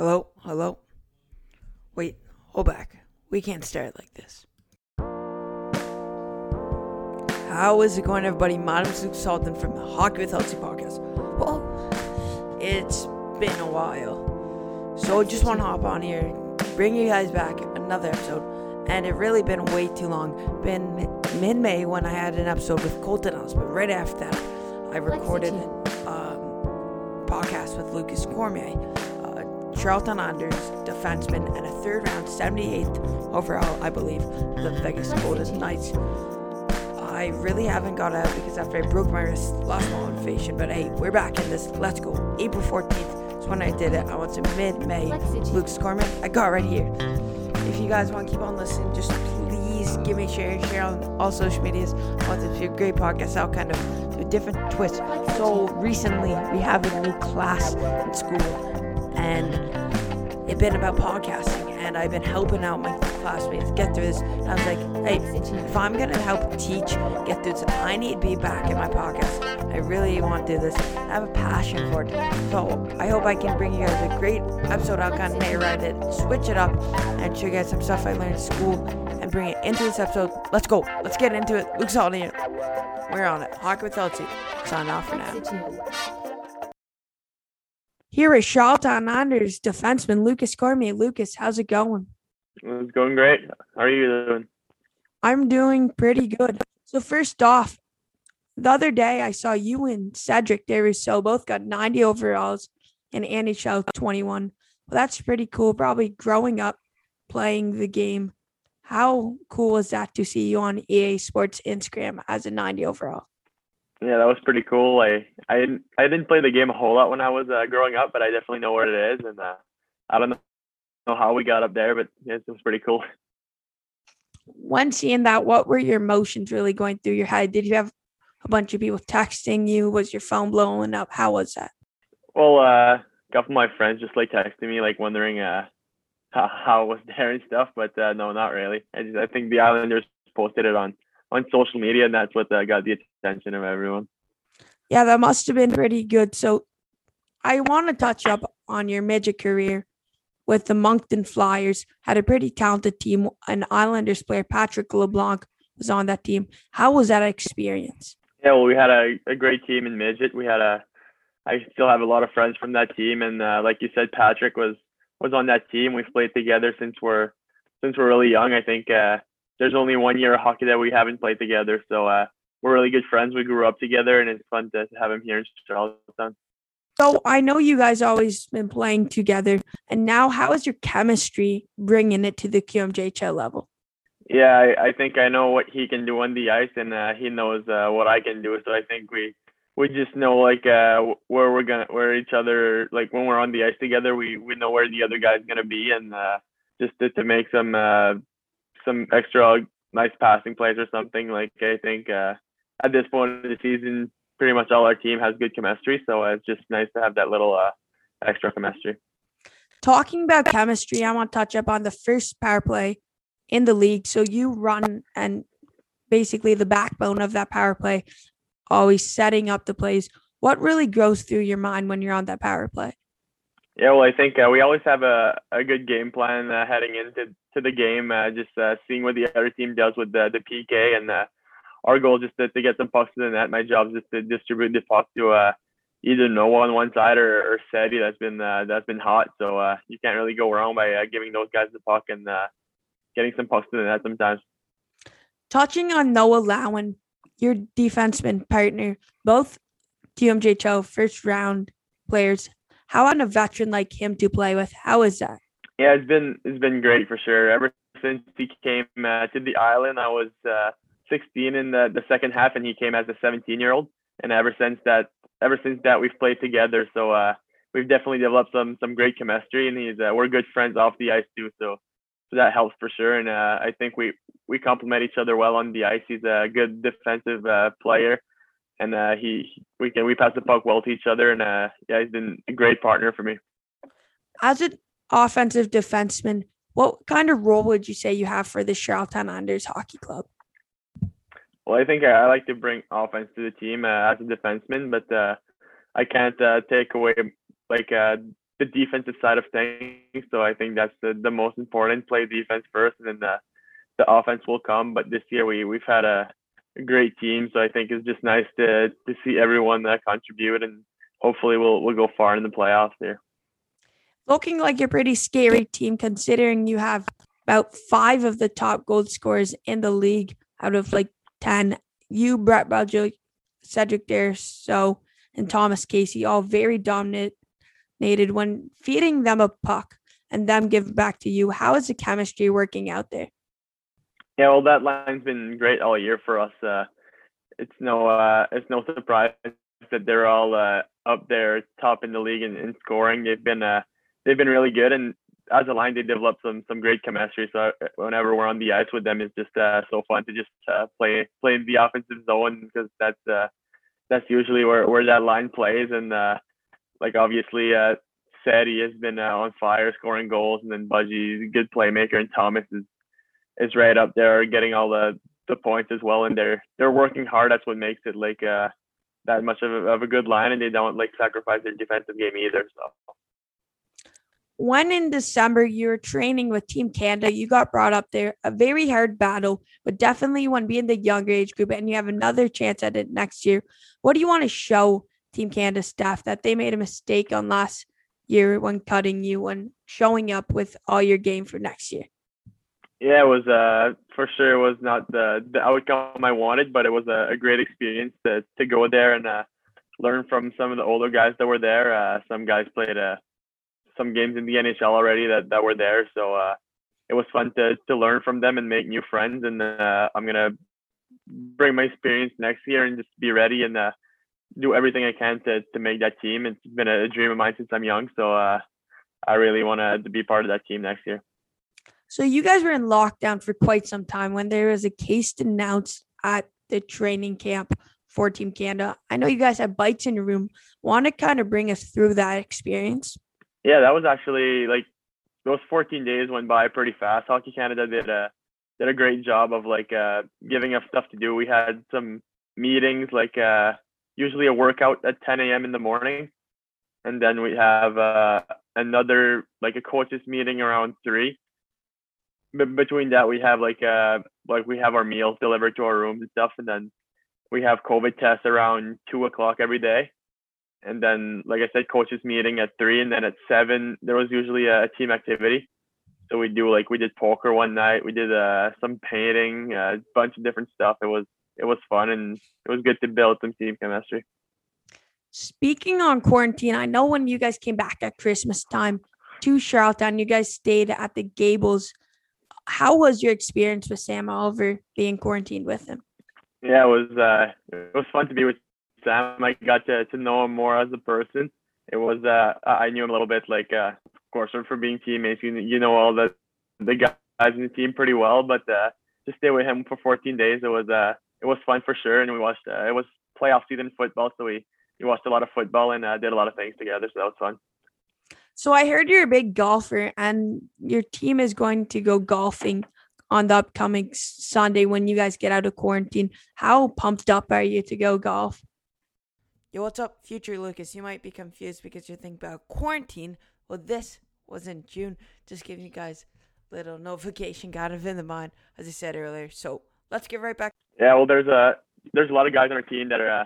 Hello? Hello? Wait, hold back. We can't start like this. How is it going, everybody? My name is Luke Sultan from the Hockey with Hultzy podcast. Well, it's been a while. So I just want to hop on here, bring you guys back another episode. And it really been way too long. Been mid May when I had an episode with Colton Ellis, but right after that, I recorded um, podcast with Lucas Cormier, Charlottetown Islanders, defenseman, and a third round 78th overall, I believe, the Vegas Golden Knights. I really haven't got out because after I broke my wrist, lost my motivation. But hey, we're back in this. Let's go. April 14th is when I did it. I went to mid May. Lucas Cormier, I got right here. If you guys want to keep on listening, just please give me a share, share on all social medias. I want this to be a great podcast. I'll kind of do a different twist. So recently, we have a new class in school, and been about podcasting. And I've been helping out my classmates get through this. And I was like, hey, if I'm gonna help teach get through this, I need to be back in my podcast. I really want to do this. I have a passion for it. So I hope I can bring you guys a great episode. I'll kind of narrate it, switch it up, and show you guys some stuff I learned in school and bring it into this episode. Let's go. Let's get into it. Luke's on here. We're on it. Hockey with Hultzy. Sign off for now. Here is Charlottetown Islanders defenseman Lucas Cormier. Lucas, how's it going? It's going great. How are you doing? I'm doing pretty good. So first off, the other day I saw you and Cedric Desruisseaux both got 90 overalls and NHL 21. Well, that's pretty cool. Probably growing up playing the game. How cool is that to see you on EA Sports Instagram as a 90 overall? Yeah, that was pretty cool. I I didn't I didn't play the game a whole lot when I was uh, growing up, but I definitely know what it is, and uh, I don't know how we got up there, but yeah, it was pretty cool. When seeing that, what were your emotions really going through your head? Did you have a bunch of people texting you? Was your phone blowing up? How was that? Well, uh, a couple of my friends just like texting me, like wondering uh how, how I was there and stuff, but uh, no, not really. I just I think the Islanders posted it on on social media, and that's what uh, got the attention of everyone. Yeah, that must have been pretty good. So, I want to touch up on your midget career with the Moncton Flyers. Had a pretty talented team. An Islanders player, Patrick LeBlanc, was on that team. How was that experience? Yeah, well, we had a, a great team in midget. We had a, I still have a lot of friends from that team, and uh, like you said, Patrick was was on that team. We've played together since we're since we're really young. I think uh, there's only one year of hockey that we haven't played together, so uh, we're really good friends. We grew up together, and it's fun to have him here in Charlottetown. So I know you guys always been playing together, and now how is your chemistry bringing it to the QMJHL level? Yeah, I, I think I know what he can do on the ice, and uh, he knows uh, what I can do. So I think we we just know like uh, where we're gonna where each other like when we're on the ice together, we we know where the other guy's gonna be, and uh, just to, to make some uh, some extra nice passing plays or something. Like I think uh, at this point of the season, pretty much all our team has good chemistry. So it's just nice to have that little uh, extra chemistry. Talking about chemistry, I want to touch up on the first power play in the league. So you run and basically the backbone of that power play, always setting up the plays. What really goes through your mind when you're on that power play? Yeah, well, I think uh, we always have a, a good game plan uh, heading into to the game. Uh, just uh, seeing what the other team does with the, the PK, and uh, our goal is just to, to get some pucks to the net. My job is just to distribute the puck to uh, either Noah on one side or, or Seti that's been that's been hot. So you can't really go wrong by giving those guys the puck and getting some pucks to the net sometimes. Touching on Noah Laaouan, your defenseman partner, both QMJHL first round players. How on a veteran like him to play with? How is that? Yeah, it's been it's been great for sure. Ever since he came uh, to the island, I was uh, 16 in the, the second half, and he came as a 17 year old. And ever since that, ever since that, we've played together. So uh, we've definitely developed some some great chemistry, and he's uh, we're good friends off the ice too. So so that helps for sure. And uh, I think we we complement each other well on the ice. He's a good defensive uh, player, and uh, he we can we pass the puck well to each other. And uh, yeah, he's been a great partner for me. As an offensive defenseman, what kind of role would you say you have for the Charlottetown Islanders Hockey Club? Well, I think I, like to bring offense to the team uh, as a defenseman, but uh, I can't uh, take away like the defensive side of things. So I think that's the, the most important. Play defense first, and then the the offense will come. But this year we we've had a, great team, so I think it's just nice to to see everyone that contribute, and hopefully we'll we'll go far in the playoffs here. Looking like a pretty scary team, considering you have about five of the top goal scorers in the league out of like ten. You, Brett Budgell, Cedric Desruisseaux, and Thomas Casey, all very dominated when feeding them a puck and them give back to you. How is the chemistry working out there? Yeah, well, that line's been great all year for us. Uh, it's no, uh, it's no surprise that they're all uh, up there, top in the league in, in scoring. They've been, uh, they've been really good, and as a line, they develop some some great chemistry. So whenever we're on the ice with them, it's just uh, so fun to just uh, play play the offensive zone because that's uh, that's usually where, where that line plays. And uh, like obviously, uh, Sadie has been uh, on fire, scoring goals, and then Budgie's a good playmaker, and Thomas is is right up there getting all the the points as well. And they're they're working hard. That's what makes it like uh, that much of a, of a good line, and they don't like sacrifice their defensive game either. So. When in December you were training with Team Canada, you got brought up there. A very hard battle, but definitely one being the younger age group, and you have another chance at it next year. What do you want to show Team Canada staff that they made a mistake on last year when cutting you and showing up with all your game for next year? Yeah, it was uh for sure it was not the the outcome I wanted, but it was a, a great experience to to go there and uh, learn from some of the older guys that were there. Uh, some guys played uh, some games in the NHL already that that were there, so uh, it was fun to to learn from them and make new friends. And uh, I'm gonna bring my experience next year and just be ready and uh, do everything I can to to make that team. It's been a dream of mine since I'm young, so uh, I really want to be part of that team next year. So you guys were in lockdown for quite some time when there was a case announced at the training camp for Team Canada. I know you guys had bites in your room. Want to kind of bring us through that experience? Yeah, that was actually like those 14 days went by pretty fast. Hockey Canada did a did a great job of like uh, giving us stuff to do. We had some meetings, like uh, usually a workout at 10 a.m. in the morning, and then we have uh, another like a coaches meeting around three b- between that we have like uh like we have our meals delivered to our rooms and stuff and then we have covid tests around two o'clock every day and then like i said coaches meeting at three and then at seven there was usually a, team activity. So we do like we did poker one night we did uh some painting a bunch of different stuff. It was it was fun and it was good to build some team chemistry. Speaking on quarantine i know when you guys came back at christmas time to charlottetown you guys stayed at the gables. How was your experience with Sam Oliver being quarantined with him? Yeah, it was uh, it was fun to be with Sam. I got to, to know him more as a person. It was uh, I knew him a little bit, like uh, of course, for being teammates, you, you know all the the guys in the team pretty well. But uh, to stay with him for 14 days, it was uh, it was fun for sure. And we watched uh, it was playoff season football, so we we watched a lot of football and uh, did a lot of things together. So that was fun. So I heard you're a big golfer and your team is going to go golfing on the upcoming Sunday when you guys get out of quarantine. How pumped up are you to go golf? Yo, what's up, future Lucas? You might be confused because you're thinking about quarantine. Well, this was in June. Just giving you guys little notification kind of in the mind, as I said earlier. So let's get right back. Yeah, well, there's a there's a lot of guys on our team that are uh,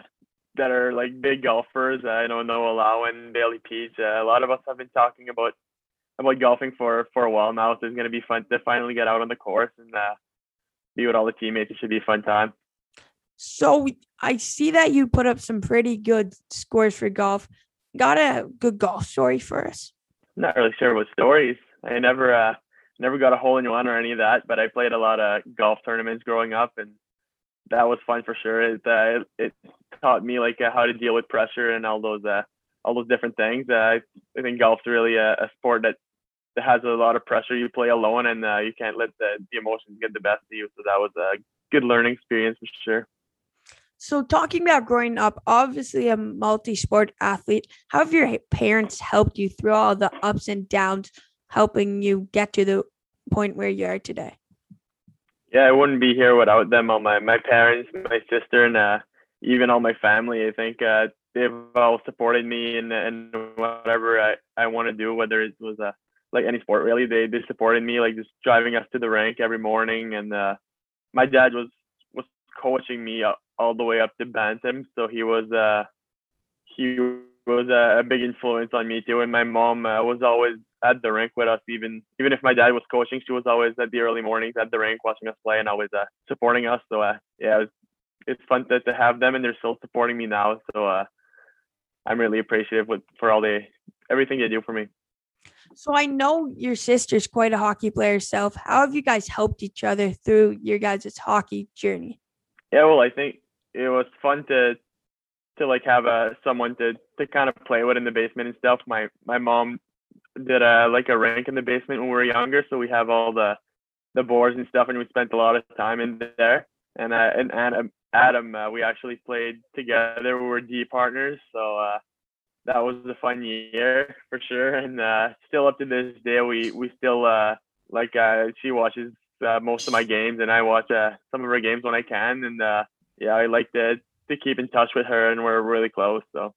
that are like big golfers. Uh, I know Noah and Bailey Peach. Uh, a lot of us have been talking about about golfing for for a while now. So it's gonna be fun to finally get out on the course and uh, be with all the teammates. It should be a fun time. So I see that you put up some pretty good scores for golf. Got a good golf story for us? Not really sure what stories. I never uh never got a hole in one or any of that, but I played a lot of golf tournaments growing up and that was fun for sure. It, uh, it, taught me like uh, how to deal with pressure and all those uh, all those different things. Uh, I think golf's really a, a, sport that, that has a lot of pressure. You play alone and uh, you can't let the, the emotions get the best of you. So that was a good learning experience for sure. So talking about growing up, obviously a multi-sport athlete, how have your parents helped you through all the ups and downs, helping you get to the point where you are today? Yeah, I wouldn't be here without them. All my my parents, my sister, and uh, even all my family. I think uh, they've all supported me in, and whatever I, I want to do, whether it was a like any sport really. They they supported me like just driving us to the rank every morning, and uh, my dad was was coaching me all the way up to bantam, so he was uh he was a, a big influence on me too. And my mom uh, was always at the rink with us, even even if my dad was coaching, she was always at the early mornings at the rink watching us play and always uh, supporting us. So uh, yeah, it was, it's fun to, to have them, and they're still supporting me now. So uh, I'm really appreciative with for all they everything they do for me. So I know your sister's quite a hockey player herself. How have you guys helped each other through your guys' hockey journey? Yeah, well, I think it was fun to to like have a uh, someone to to kind of play with in the basement and stuff. My my mom did a like a rink in the basement when we were younger, so we have all the the boards and stuff, and we spent a lot of time in there. And uh, and Adam, Adam uh, we actually played together. We were D partners, so uh, that was a fun year for sure. And uh, still up to this day, we we still uh, like uh, she watches uh, most of my games, and I watch uh, some of her games when I can. And uh, yeah, I like to to keep in touch with her, and we're really close. So.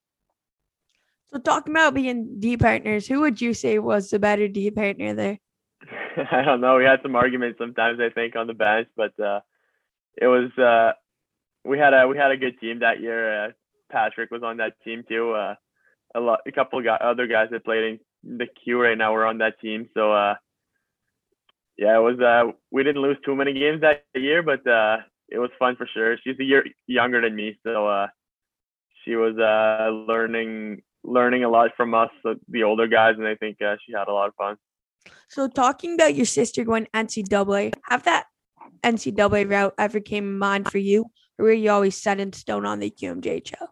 So talking about being D partners, who would you say was the better D partner there? I don't know. We had some arguments sometimes, I think, on the bench, but uh, it was uh, we had a we had a good team that year. Uh, Patrick was on that team too. Uh, a lot, a couple of guys, other guys that played in the Q right now were on that team. So uh, yeah, it was. Uh, we didn't lose too many games that year, but uh, it was fun for sure. She's a year younger than me, so uh, she was uh, learning learning a lot from us, the older guys, and I think uh, she had a lot of fun. So, talking about your sister going NCAA, have that NCAA route ever came in mind for you, or were you always set in stone on the QMJHL?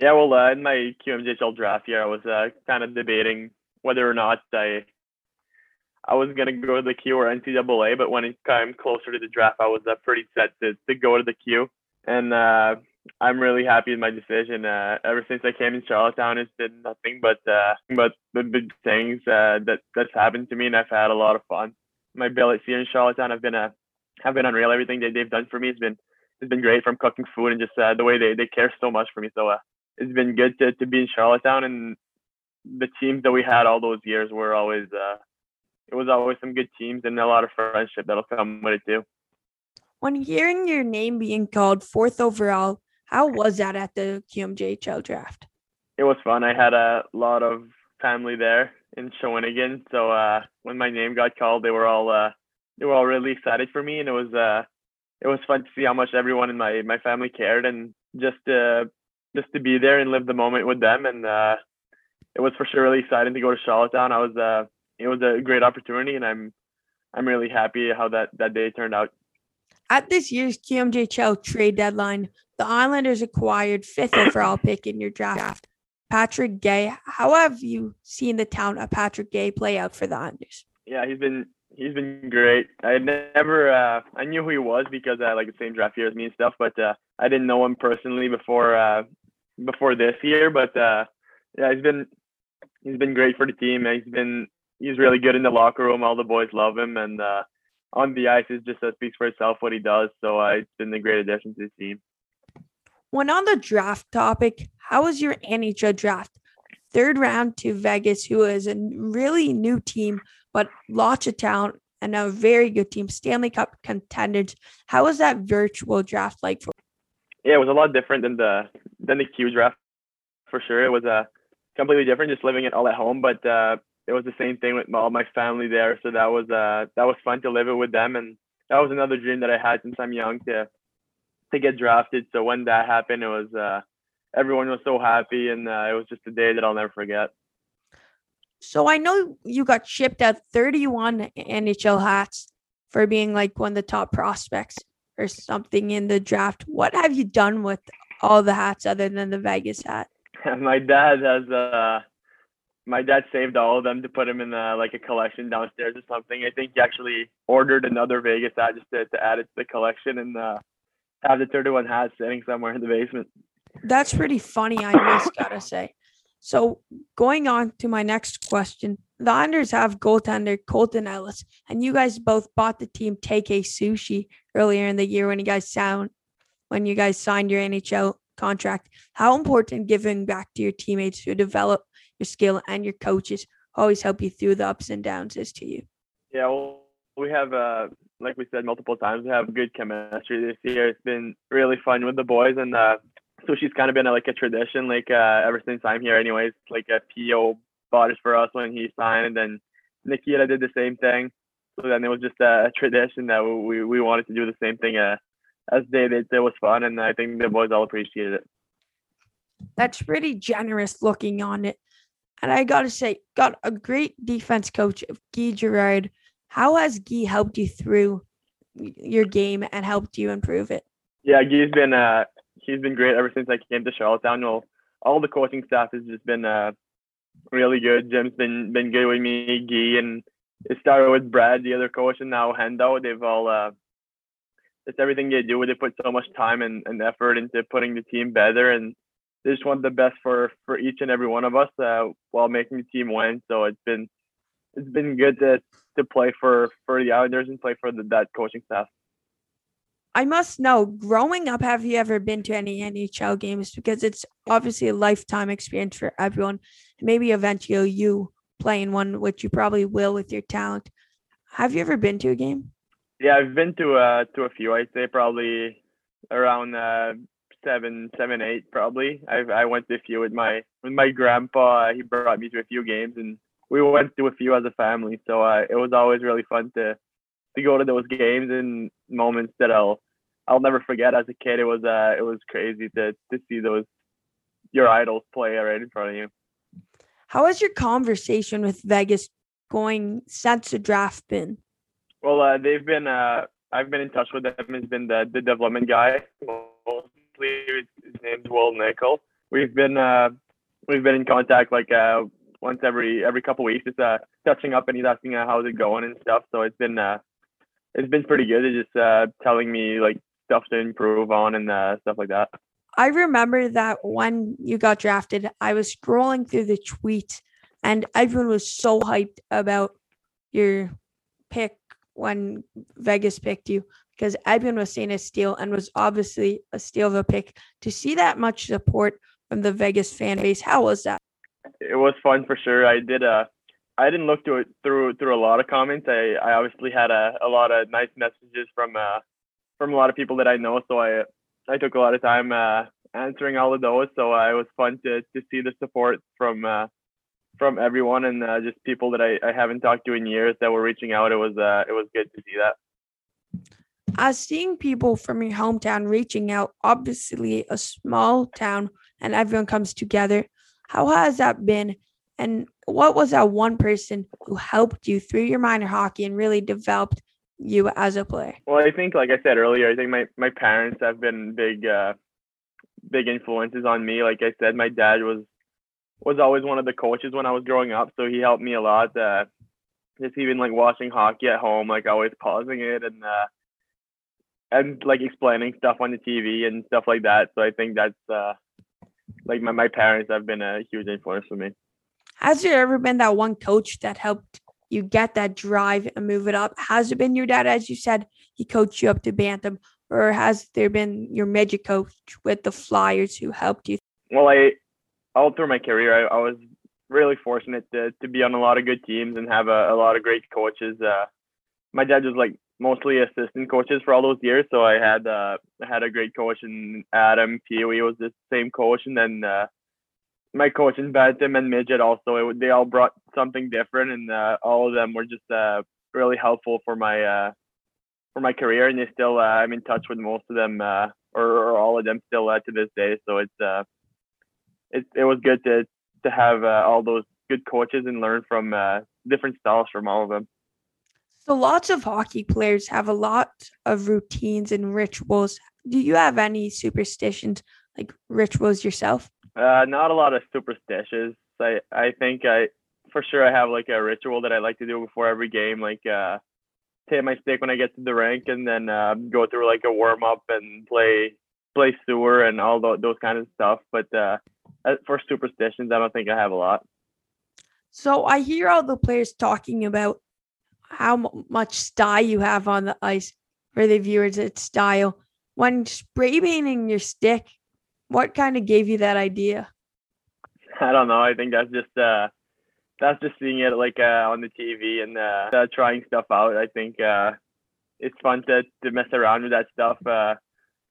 Yeah, well, uh, in my QMJHL draft year, I was uh, kind of debating whether or not I I was gonna go to the Q or NCAA, but when it came closer to the draft, I was uh, pretty set to, to go to the Q, and uh, I'm really happy with my decision. Uh, ever since I came in Charlottetown, it's been nothing but uh, but the big things uh, that that's happened to me, and I've had a lot of fun. My billets here in Charlottetown have been a uh, have been unreal. Everything that they've done for me has been has been great, from cooking food and just uh, the way they, they care so much for me. So uh, it's been good to, to be in Charlottetown, and the teams that we had all those years were always uh, it was always some good teams and a lot of friendship that'll come with it too. When hearing your name being called fourth overall how was that at the QMJHL draft? It was fun. I had a lot of family there in Shawinigan, so uh, when my name got called, they were all uh, they were all really excited for me, and it was uh, it was fun to see how much everyone in my my family cared, and just to just to be there and live the moment with them, and uh, it was for sure really exciting to go to Charlottetown. I was uh, it was a great opportunity, and I'm I'm really happy how that that day turned out. At this year's QMJHL trade deadline, the Islanders acquired fifth overall pick in your draft, Patrick Guay. How have you seen the talent of Patrick Guay play out for the Islanders? Yeah, he's been he's been great. I never uh, I knew who he was because I uh, like the same draft year as me and stuff, but uh, I didn't know him personally before uh, before this year. But uh, yeah, he's been he's been great for the team. He's been he's really good in the locker room. All the boys love him, and uh, on the ice, it just uh, speaks for itself what he does. So uh, it's been a great addition to the team. When on the draft topic, how was your NHL draft? Third round to Vegas, who is a really new team, but lots of talent and a very good team, Stanley Cup contenders. How was that virtual draft like for? Yeah, it was a lot different than the than the Q draft for sure. It was a uh, completely different, just living it all at home. But uh, it was the same thing with all my family there, so that was uh that was fun to live it with them, and that was another dream that I had since I'm young to to get drafted. So when that happened, it was uh everyone was so happy, and uh, it was just a day that I'll never forget. So I know you got shipped out 31 NHL hats for being like one of the top prospects or something in the draft. What have you done with all the hats other than the Vegas hat? my dad has uh my dad saved all of them to put them in like a collection downstairs or something. I think he actually ordered another Vegas hat just to, to add it to the collection and uh, have the 31 hat sitting somewhere in the basement. That's pretty funny, I just gotta say. So going on to my next question, the Islanders have goaltender Colton Ellis, and you guys both bought the team Take a Sushi earlier in the year when you guys sound when you guys signed your NHL contract. How important giving back to your teammates who develop your skill and your coaches always help you through the ups and downs is to you? Yeah, well, we have, uh, like we said multiple times, we have good chemistry this year. It's been really fun with the boys, and uh, so she's kind of been a, like a tradition, like uh, ever since I'm here. Anyways, like a PO bought it for us when he signed, and Nikita did the same thing. So then it was just a, a tradition that we we wanted to do the same thing uh, as they did. It was fun, and I think the boys all appreciated it. That's pretty generous looking on it. And I got to say, got a great defense coach, Guy Gerard. How has Guy helped you through your game and helped you improve it? Yeah, Guy's been uh, he's been great ever since I came to Charlottetown. Well, all the coaching staff has just been uh, really good. Jim's been been good with me, Guy, and it started with Brad, the other coach, and now Hendo. They've all uh, it's everything they do. They put so much time and, and effort into putting the team better, and they just want the best for for each and every one of us uh, while making the team win. So it's been it's been good to to play for for the Islanders and play for the, that coaching staff. I must know, growing up, have you ever been to any NHL games? Because it's obviously a lifetime experience for everyone. Maybe eventually you playing one, which you probably will with your talent. Have you ever been to a game? Yeah, I've been to uh to a few. I'd say probably around uh seven, seven, eight, probably. I I went to a few with my with my grandpa. He brought me to a few games, and we went to a few as a family. So uh, it was always really fun to to go to those games and moments that I'll I'll never forget as a kid. It was uh it was crazy to to see those your idols play right in front of you. How has your conversation with Vegas going since the draft been? Well, uh, they've been uh I've been in touch with them. Has been the the development guy. Mostly his name's Wil Nichol. We've been uh we've been in contact like uh once every every couple weeks, just uh touching up and he's asking uh, how's it going and stuff. So it's been uh it's been pretty good. It's just uh telling me like stuff to improve on and uh, stuff like that. I remember that when you got drafted, I was scrolling through the tweets and everyone was so hyped about your pick when Vegas picked you because everyone was seen as steal and was obviously a steal of a pick. To see that much support from the Vegas fan base, how was that? It was fun for sure. I did uh I didn't look through through through a lot of comments. I, I obviously had a, a lot of nice messages from uh from a lot of people that I know. So I I took a lot of time uh, answering all of those. So uh, it was fun to to see the support from uh, from everyone and uh, just people that I, I haven't talked to in years that were reaching out. It was uh, it was good to see that. As seeing people from your hometown reaching out, obviously a small town, and everyone comes together. How has that been? And what was that one person who helped you through your minor hockey and really developed you as a player? Well, I think, like I said earlier, I think my, my parents have been big, uh, big influences on me. Like I said, my dad was was always one of the coaches when I was growing up, so he helped me a lot. Uh, just even like watching hockey at home, like always pausing it and uh, and like explaining stuff on the TV and stuff like that. So I think that's uh, like my my parents have been a huge influence for me. Has there ever been that one coach that helped you get that drive and move it up. Has it been your dad, as you said, he coached you up to Bantam, or has there been your midget coach with the Flyers who helped you? Well, I all through my career, I, I was really fortunate to to be on a lot of good teams and have a, a lot of great coaches. Uh, my dad was like mostly assistant coaches for all those years, so I had uh, had a great coach, and Adam Pee was the same coach, and then uh, my coach in Bantam and midget also it, they all brought something different and uh, all of them were just uh, really helpful for my uh, for my career and they still uh, I'm in touch with most of them or, or, all of them still to this day so it's it, it was good to to have all those good coaches and learn from different styles from all of them so lots of hockey players have a lot of routines and rituals do you have any superstitions like rituals yourself uh, not a lot of superstitions. I I think I for sure I have like a ritual that I like to do before every game, like uh, take my stick when I get to the rink, and then uh, go through like a warm up and play play sewer and all those, those kind of stuff. But uh, for superstitions, I don't think I have a lot. So I hear all the players talking about how much style you have on the ice for the viewers. It's style when spray painting your stick What kind of gave you that idea? I don't know. I think that's just uh, that's just seeing it like uh, on the TV and uh, uh, trying stuff out. I think uh, it's fun to to mess around with that stuff. Uh,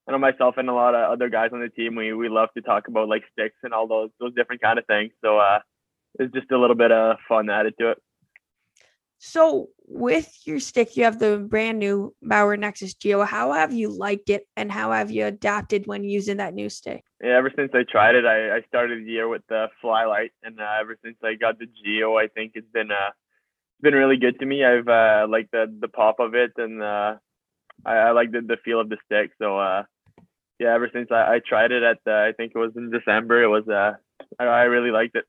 I know myself and a lot of other guys on the team. We we love to talk about like sticks and all those those different kind of things. So uh, it's just a little bit of fun added to it. So with your stick, you have the brand new Bauer Nexus Geo. How have you liked it, and how have you adapted when using that new stick? Yeah, ever since I tried it, I, I started the year with the FlyLite, and uh, ever since I got the Geo, I think it's been uh been really good to me. I've uh, liked the the pop of it, and uh, I, I like the the feel of the stick. So uh, yeah, ever since I, I tried it at the, I think it was in December, it was uh I, I really liked it.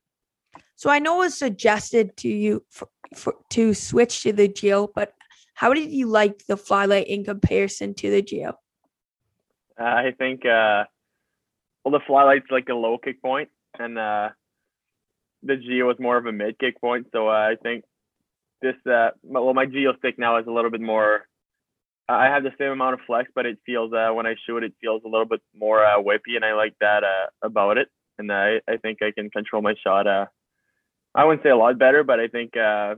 So I know it was suggested to you for, for, to switch to the Geo, but how did you like the FlyLite in comparison to the Geo? Uh, I think uh, well the FlyLite's like a low kick point, and uh, the Geo is more of a mid kick point. So uh, I think this uh, well my Geo stick now is a little bit more. I have the same amount of flex, but it feels uh, when I shoot it feels a little bit more whippy, and I like that about it. And I, I think I can control my shot I wouldn't say a lot better, but I think uh,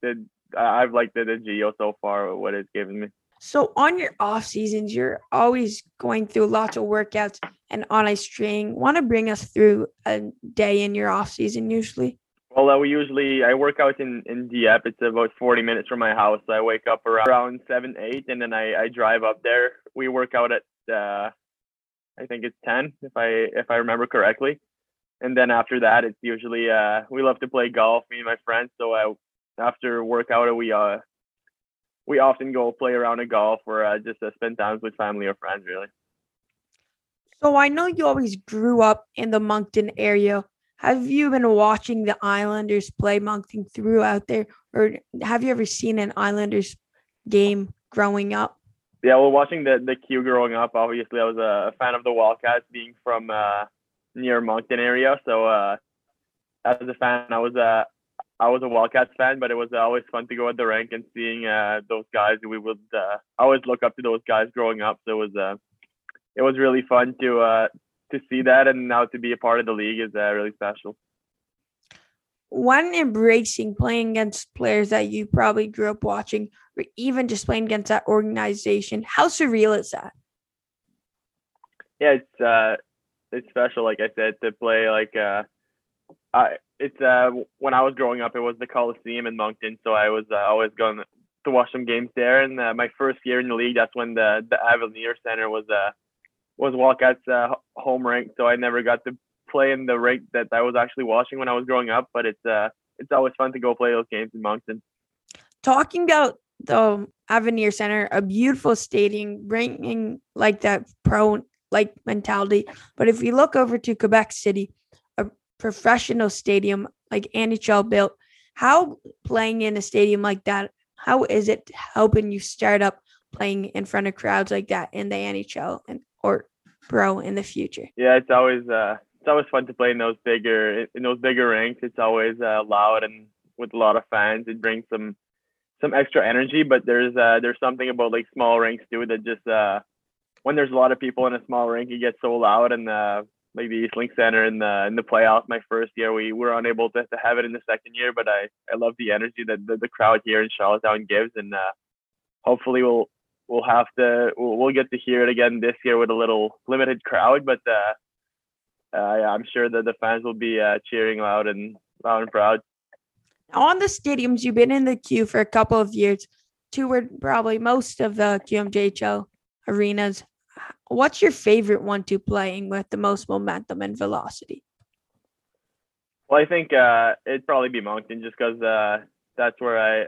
the I've liked the, the Geo so far. What it's given me. So on your off seasons, you're always going through lots of workouts and on a string. Want to bring us through a day in your off season usually? Well, uh, we usually I work out in in Dieppe. It's about 40 minutes from my house. I wake up around, around seven eight, and then I I drive up there. We work out at uh, I think it's 10 if I if I remember correctly and then after that, it's usually uh, we love to play golf, me and my friends. So uh, after workout, we uh we often go play around a golf or uh, just uh, spend time with family or friends, really. So I know you always grew up in the Moncton area. Have you been watching the Islanders play Moncton throughout there, or have you ever seen an Islanders game growing up? Yeah, well, watching the the Q growing up, obviously I was a fan of the Wildcats, being from uh, near Moncton area. So uh, as a fan, I was a I was a Wildcats fan, but it was always fun to go at the rink and seeing uh, those guys. We would uh, always look up to those guys growing up. So it was uh, it was really fun to uh, to see that, and now to be a part of the league is uh, really special. When embracing playing against players that you probably grew up watching, or even just playing against that organization, how surreal is that? Yeah, it's uh, it's special, like I said, to play like uh, I it's uh when I was growing up, it was the Coliseum in Moncton, so I was uh, always going to watch some games there. And uh, my first year in the league, that's when the the Avenir Center was uh was Wildcats' uh, home rink, so I never got to play in the rink that I was actually watching when I was growing up. But it's uh it's always fun to go play those games in Moncton. Talking about the Avenir Center, a beautiful stadium, bringing like that pro like mentality. But if you look over to Quebec City, a professional stadium like NHL built, how playing in a stadium like that, how is it helping you start up playing in front of crowds like that in the NHL and or pro in the future? Yeah, it's always uh it's always fun to play in those bigger in those bigger rinks. It's always uh, loud and with a lot of fans. It brings some some extra energy, but there's uh there's something about like small rinks too that just uh when there's a lot of people in a small rink, it gets so loud. And uh, like the Eastlink Center in the in the playoffs, my first year, we were unable to, to have it in the second year. But I I love the energy that the, the crowd here in Charlottetown gives, and uh, hopefully we'll we'll have to we'll, we'll get to hear it again this year with a little limited crowd. But uh, uh, yeah, I'm sure that the fans will be uh, cheering loud and loud and proud. On the stadiums, you've been in the Q for a couple of years. Toured probably most of the QMJHL arenas what's your favorite one to playing with the most momentum and velocity? Well, I think uh, it'd probably be Moncton just because uh, that's where I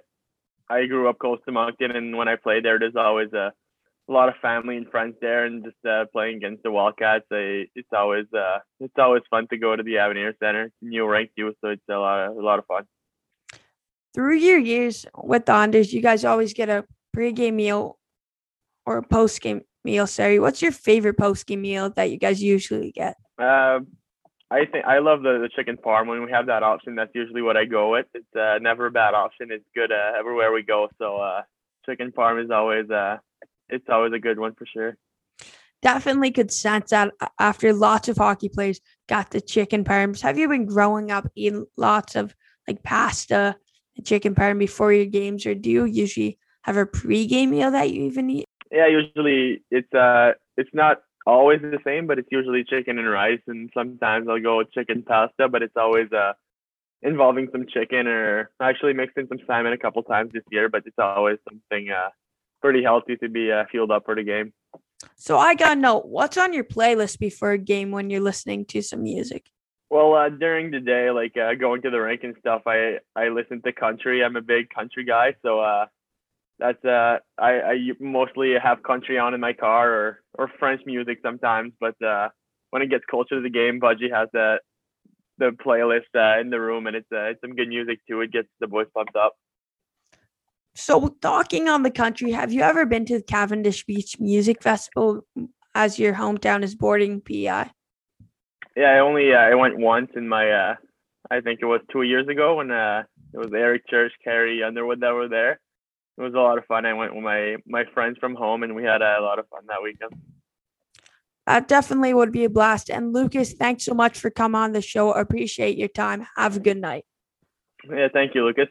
I grew up close to Moncton, and when I played there, there's always a, a lot of family and friends there, and just uh, playing against the Wildcats, I, it's always uh, it's always fun to go to the Avenir Center. It's new rank too, so it's a lot of, a lot of fun. Through your years with the Islanders, you guys always get a pregame meal or a postgame meal, Sorry, What's your favorite post game meal that you guys usually get? Uh, I think I love the, the chicken parm. When we have that option, that's usually what I go with. It's uh, never a bad option. It's good uh, everywhere we go. So uh, chicken parm is always uh, it's always a good one for sure. definitely could sense that after lots of hockey players got the chicken parms. Have you been growing up eating lots of like pasta and chicken parm before your games, or do you usually have a pre-game meal that you even eat? Yeah, usually it's uh it's not always the same, but it's usually chicken and rice, and sometimes I'll go chicken pasta, but it's always uh involving some chicken or actually mixed in some salmon a couple times this year, but it's always something uh pretty healthy to be uh, fueled up for the game. So I got to know what's on your playlist before a game when you're listening to some music. Well, uh, during the day, like uh, going to the rink and stuff, I I listen to country. I'm a big country guy, so uh, that's uh, I I mostly have country on in my car or or French music sometimes. But uh, when it gets closer to the game, Budgie has the the playlist uh, in the room, and it's uh, it's some good music too. It gets the boys pumped up. So, talking on the country, have you ever been to the Cavendish Beach Music Festival as your hometown is boarding PEI? Yeah, I only uh, I went once in my uh, I think it was two years ago when uh, it was Eric Church, Carrie Underwood that were there. It was a lot of fun. I went with my my friends from home, and we had a lot of fun that weekend. That definitely would be a blast. And Lucas, thanks so much for coming on the show. I appreciate your time. Have a good night. Yeah, thank you, Lucas.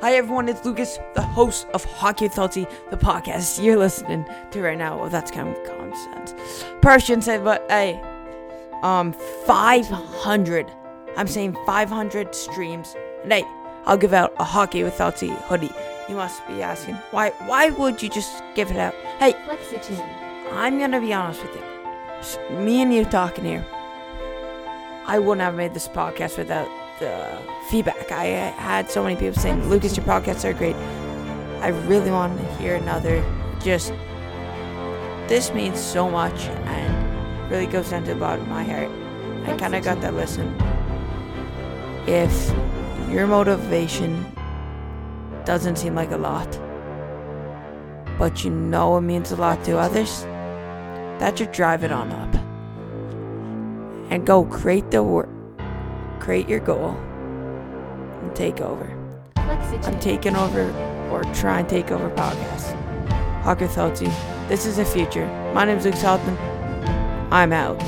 Hi everyone, it's Lucas, the host of Hockey with Hultzy, the podcast you're listening to right now. Well, that's kind of common sense. Person said, but hey, um, 500. I'm saying 500 streams. And hey, I'll give out a Hockey with Hultzy hoodie. You must be asking, why why would you just give it up? Hey, I'm gonna be honest with you. Me and you talking here. I wouldn't have made this podcast without the feedback. I had so many people saying, Lucas, your podcasts are great. I really want to hear another. Just, this means so much and really goes down to the bottom of my heart. I kind of got that lesson. If your motivation doesn't seem like a lot, but you know it means a lot to others, that should drive it on up. And go create the work create your goal and take over. I'm taking over or try and take over podcasts. Hockey with Hultzy. This is the future. My name is Luke Saltman. I'm out.